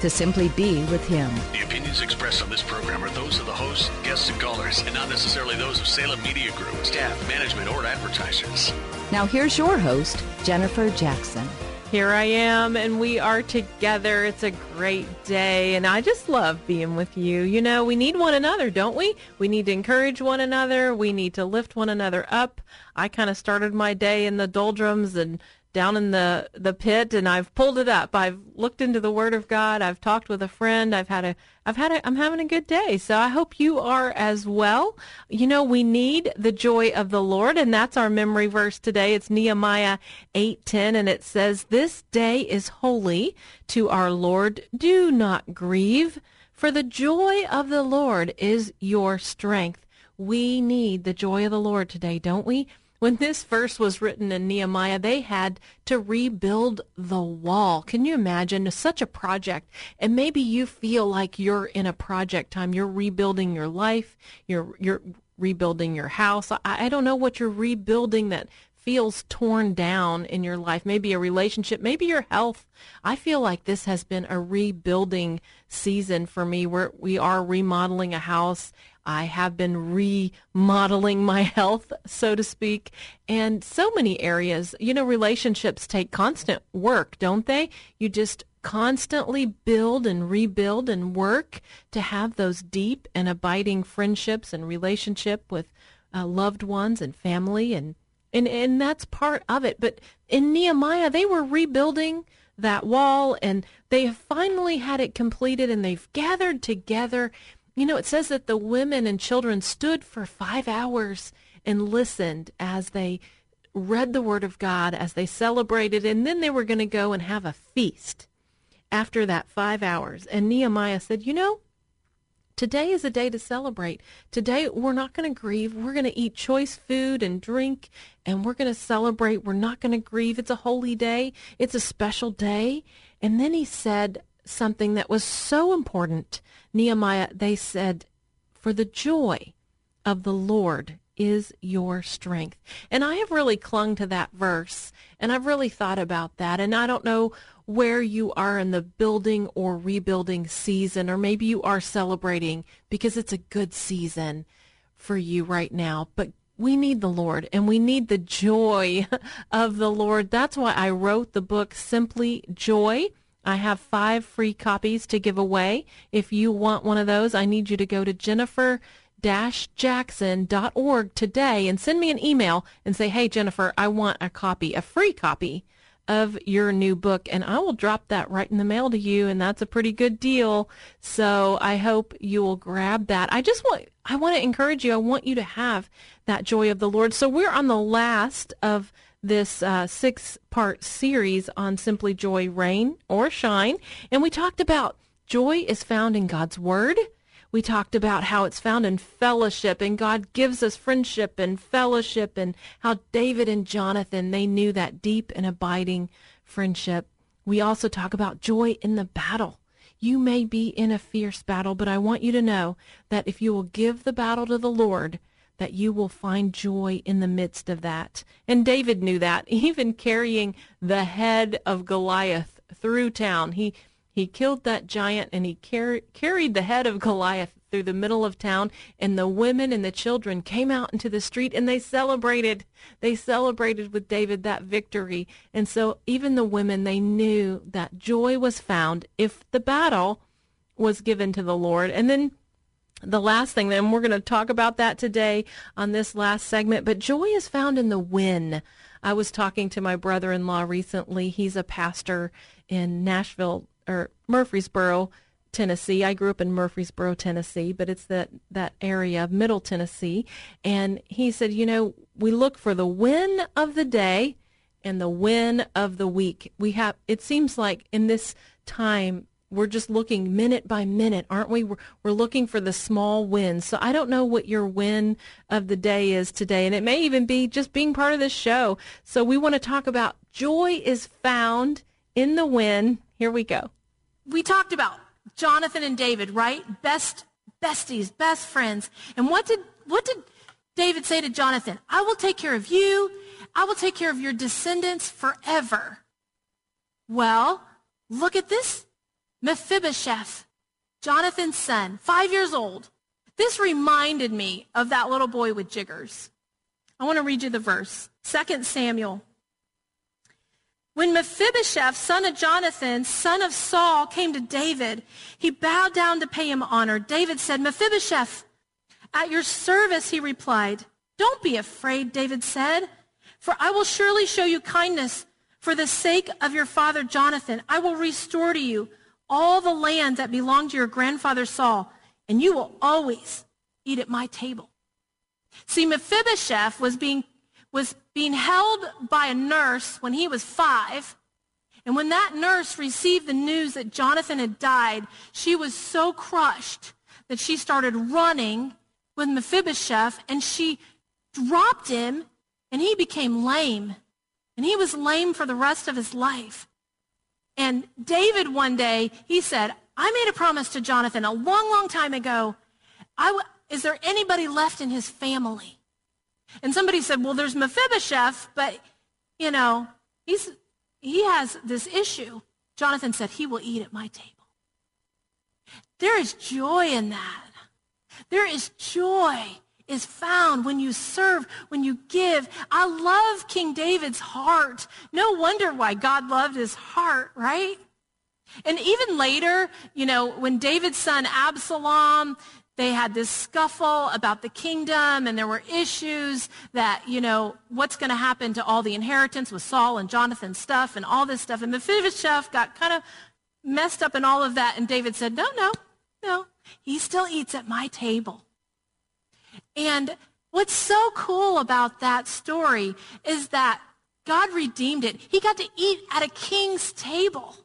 to simply be with Him. The opinions expressed on this program are those of the hosts, guests, and callers, and not necessarily those of Salem Media Group, staff, management, or advertisers. Now here's your host, Jennifer Jackson. Here I am, and we are together. It's a great day, and I just love being with you. You know, we need one another, don't we? We need to encourage one another. We need to lift one another up. I kind of started my day in the doldrums and down in the the pit and I've pulled it up. I've looked into the word of God. I've talked with a friend. I've had a I've had a I'm having a good day. So I hope you are as well. You know, we need the joy of the Lord and that's our memory verse today. It's Nehemiah 8:10 and it says, "This day is holy to our Lord. Do not grieve, for the joy of the Lord is your strength." We need the joy of the Lord today, don't we? When this verse was written in Nehemiah, they had to rebuild the wall. Can you imagine such a project? And maybe you feel like you're in a project time. You're rebuilding your life. You're you're rebuilding your house. I, I don't know what you're rebuilding that feels torn down in your life, maybe a relationship, maybe your health. I feel like this has been a rebuilding season for me where we are remodeling a house I have been remodeling my health, so to speak, and so many areas. You know, relationships take constant work, don't they? You just constantly build and rebuild and work to have those deep and abiding friendships and relationship with uh, loved ones and family and and and that's part of it but in Nehemiah they were rebuilding that wall and they have finally had it completed and they've gathered together you know, it says that the women and children stood for five hours and listened as they read the Word of God, as they celebrated, and then they were going to go and have a feast after that five hours. And Nehemiah said, You know, today is a day to celebrate. Today, we're not going to grieve. We're going to eat choice food and drink, and we're going to celebrate. We're not going to grieve. It's a holy day, it's a special day. And then he said, something that was so important. Nehemiah, they said, For the joy of the Lord is your strength. And I have really clung to that verse and I've really thought about that. And I don't know where you are in the building or rebuilding season, or maybe you are celebrating because it's a good season for you right now. But we need the Lord and we need the joy of the Lord. That's why I wrote the book Simply Joy. I have five free copies to give away. If you want one of those, I need you to go to Jennifer jackson.org today and send me an email and say, hey, Jennifer, I want a copy, a free copy of your new book, and I will drop that right in the mail to you, and that's a pretty good deal. So I hope you will grab that. I just want, I want to encourage you. I want you to have that joy of the Lord. So we're on the last of this uh, six part series on Simply Joy, Rain or Shine. And we talked about joy is found in God's Word. We talked about how it's found in fellowship and God gives us friendship and fellowship and how David and Jonathan, they knew that deep and abiding friendship. We also talk about joy in the battle. You may be in a fierce battle, but I want you to know that if you will give the battle to the Lord, that you will find joy in the midst of that. And David knew that, even carrying the head of Goliath through town. He he killed that giant and he car- carried the head of Goliath through the middle of town and the women and the children came out into the street and they celebrated they celebrated with David that victory and so even the women they knew that joy was found if the battle was given to the Lord and then the last thing, and we're going to talk about that today on this last segment, but joy is found in the win. I was talking to my brother-in-law recently. He's a pastor in Nashville or Murfreesboro, Tennessee. I grew up in Murfreesboro, Tennessee, but it's that that area of Middle Tennessee. And he said, you know, we look for the win of the day and the win of the week. We have it seems like in this time we're just looking minute by minute, aren't we? We're, we're looking for the small wins. So I don't know what your win of the day is today, and it may even be just being part of this show. So we want to talk about joy is found in the win. Here we go. We talked about Jonathan and David, right? Best besties, best friends. And what did what did David say to Jonathan? I will take care of you. I will take care of your descendants forever. Well, look at this Mephibosheth, Jonathan's son, five years old. This reminded me of that little boy with jiggers. I want to read you the verse. 2 Samuel. When Mephibosheth, son of Jonathan, son of Saul, came to David, he bowed down to pay him honor. David said, Mephibosheth, at your service, he replied. Don't be afraid, David said, for I will surely show you kindness for the sake of your father Jonathan. I will restore to you all the land that belonged to your grandfather Saul, and you will always eat at my table. See, Mephibosheth was being, was being held by a nurse when he was five. And when that nurse received the news that Jonathan had died, she was so crushed that she started running with Mephibosheth and she dropped him and he became lame. And he was lame for the rest of his life. And David one day, he said, I made a promise to Jonathan a long, long time ago. is there anybody left in his family? And somebody said, well, there's Mephibosheth, but, you know, he's, he has this issue. Jonathan said, he will eat at my table. There is joy in that. There is joy is found when you serve, when you give. I love King David's heart. No wonder why God loved his heart, right? And even later, you know, when David's son Absalom, they had this scuffle about the kingdom and there were issues that, you know, what's going to happen to all the inheritance with Saul and Jonathan's stuff and all this stuff. And Mephibosheth got kind of messed up in all of that. And David said, no, no, no. He still eats at my table. And what's so cool about that story is that God redeemed it. He got to eat at a king's table.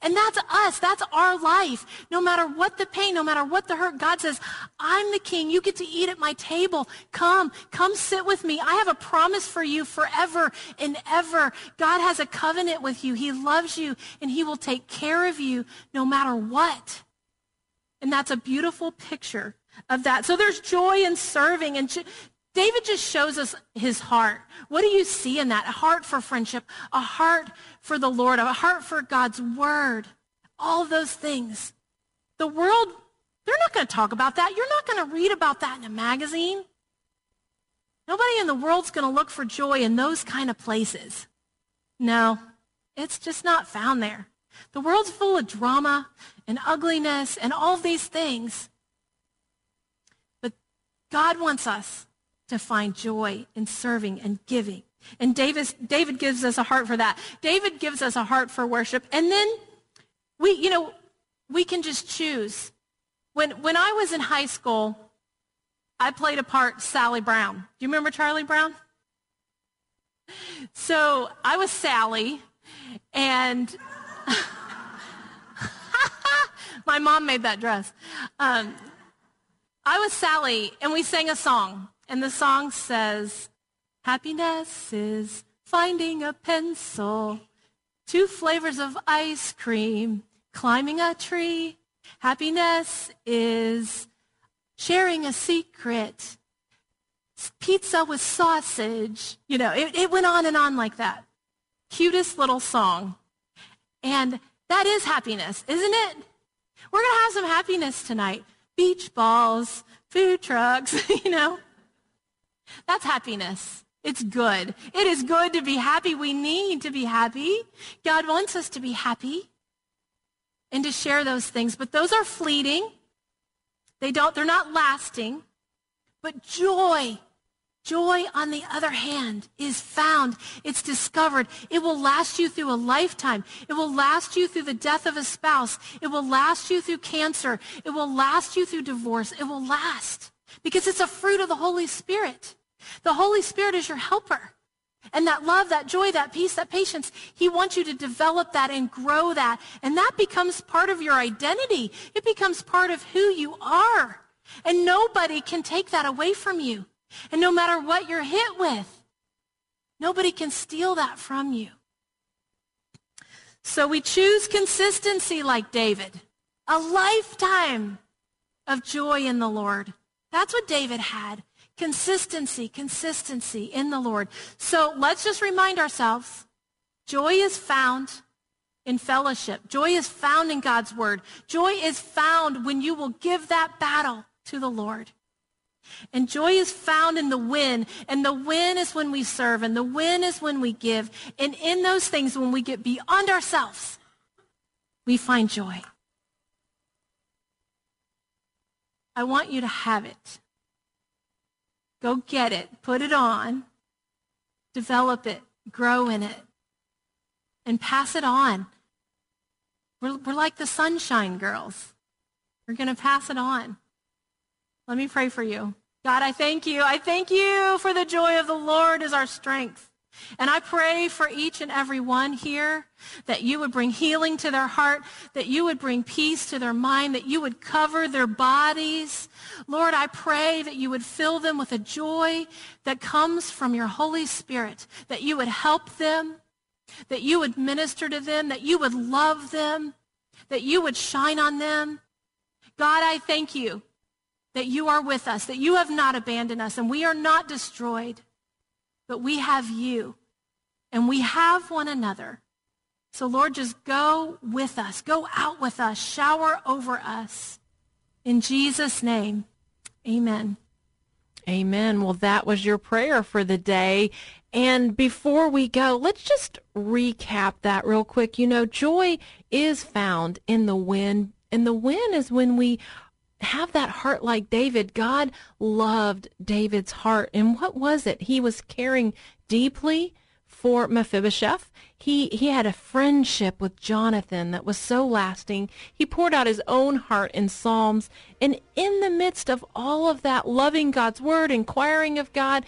And that's us. That's our life. No matter what the pain, no matter what the hurt, God says, I'm the king. You get to eat at my table. Come, come sit with me. I have a promise for you forever and ever. God has a covenant with you. He loves you and he will take care of you no matter what. And that's a beautiful picture of that. So there's joy in serving. And David just shows us his heart. What do you see in that? A heart for friendship, a heart for the Lord, a heart for God's word. All those things. The world, they're not going to talk about that. You're not going to read about that in a magazine. Nobody in the world's going to look for joy in those kind of places. No, it's just not found there. The world's full of drama and ugliness and all these things. God wants us to find joy in serving and giving. And David, David gives us a heart for that. David gives us a heart for worship. And then we, you know, we can just choose. When, when I was in high school, I played a part Sally Brown. Do you remember Charlie Brown? So I was Sally, and my mom made that dress. Um, I was Sally, and we sang a song. And the song says, Happiness is finding a pencil, two flavors of ice cream, climbing a tree. Happiness is sharing a secret, pizza with sausage. You know, it, it went on and on like that. Cutest little song. And that is happiness, isn't it? We're going to have some happiness tonight beach balls, food trucks, you know. That's happiness. It's good. It is good to be happy. We need to be happy. God wants us to be happy and to share those things, but those are fleeting. They don't, they're not lasting. But joy, joy on the other hand is found. It's discovered. It will last you through a lifetime. It will last you through the death of a spouse. It will last you through cancer. It will last you through divorce. It will last because it's a fruit of the Holy Spirit. The Holy Spirit is your helper. And that love, that joy, that peace, that patience, he wants you to develop that and grow that. And that becomes part of your identity. It becomes part of who you are. And nobody can take that away from you. And no matter what you're hit with, nobody can steal that from you. So we choose consistency like David, a lifetime of joy in the Lord. That's what David had. Consistency, consistency in the Lord. So let's just remind ourselves, joy is found in fellowship. Joy is found in God's word. Joy is found when you will give that battle to the Lord. And joy is found in the win. And the win is when we serve. And the win is when we give. And in those things, when we get beyond ourselves, we find joy. I want you to have it. Go get it. Put it on. Develop it. Grow in it. And pass it on. We're, we're like the sunshine girls. We're going to pass it on. Let me pray for you. God, I thank you. I thank you for the joy of the Lord is our strength. And I pray for each and every one here that you would bring healing to their heart, that you would bring peace to their mind, that you would cover their bodies. Lord, I pray that you would fill them with a joy that comes from your Holy Spirit, that you would help them, that you would minister to them, that you would love them, that you would shine on them. God, I thank you that you are with us, that you have not abandoned us, and we are not destroyed, but we have you, and we have one another. So, Lord, just go with us, go out with us, shower over us. In Jesus' name, amen. Amen. Well, that was your prayer for the day. And before we go, let's just recap that real quick. You know, joy is found in the win. And the win is when we have that heart like David. God loved David's heart. And what was it? He was caring deeply for Mephibosheth. He, he had a friendship with Jonathan that was so lasting. He poured out his own heart in Psalms. And in the midst of all of that, loving God's word, inquiring of God,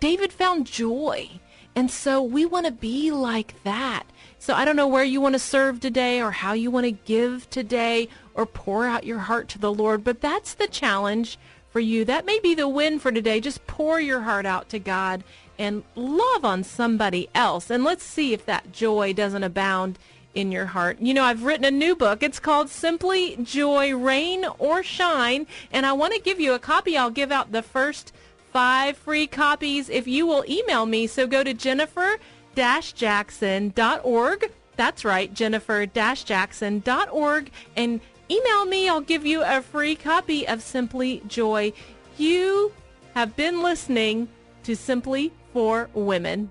David found joy. And so we want to be like that. So I don't know where you want to serve today or how you want to give today or pour out your heart to the Lord, but that's the challenge for you. That may be the win for today. Just pour your heart out to God and love on somebody else. And let's see if that joy doesn't abound in your heart. You know, I've written a new book. It's called Simply Joy, Rain or Shine. And I want to give you a copy. I'll give out the first five free copies if you will email me. So go to Jennifer jackson.org. That's right, jennifer-jackson.org. And email me. I'll give you a free copy of Simply Joy. You have been listening to Simply for Women.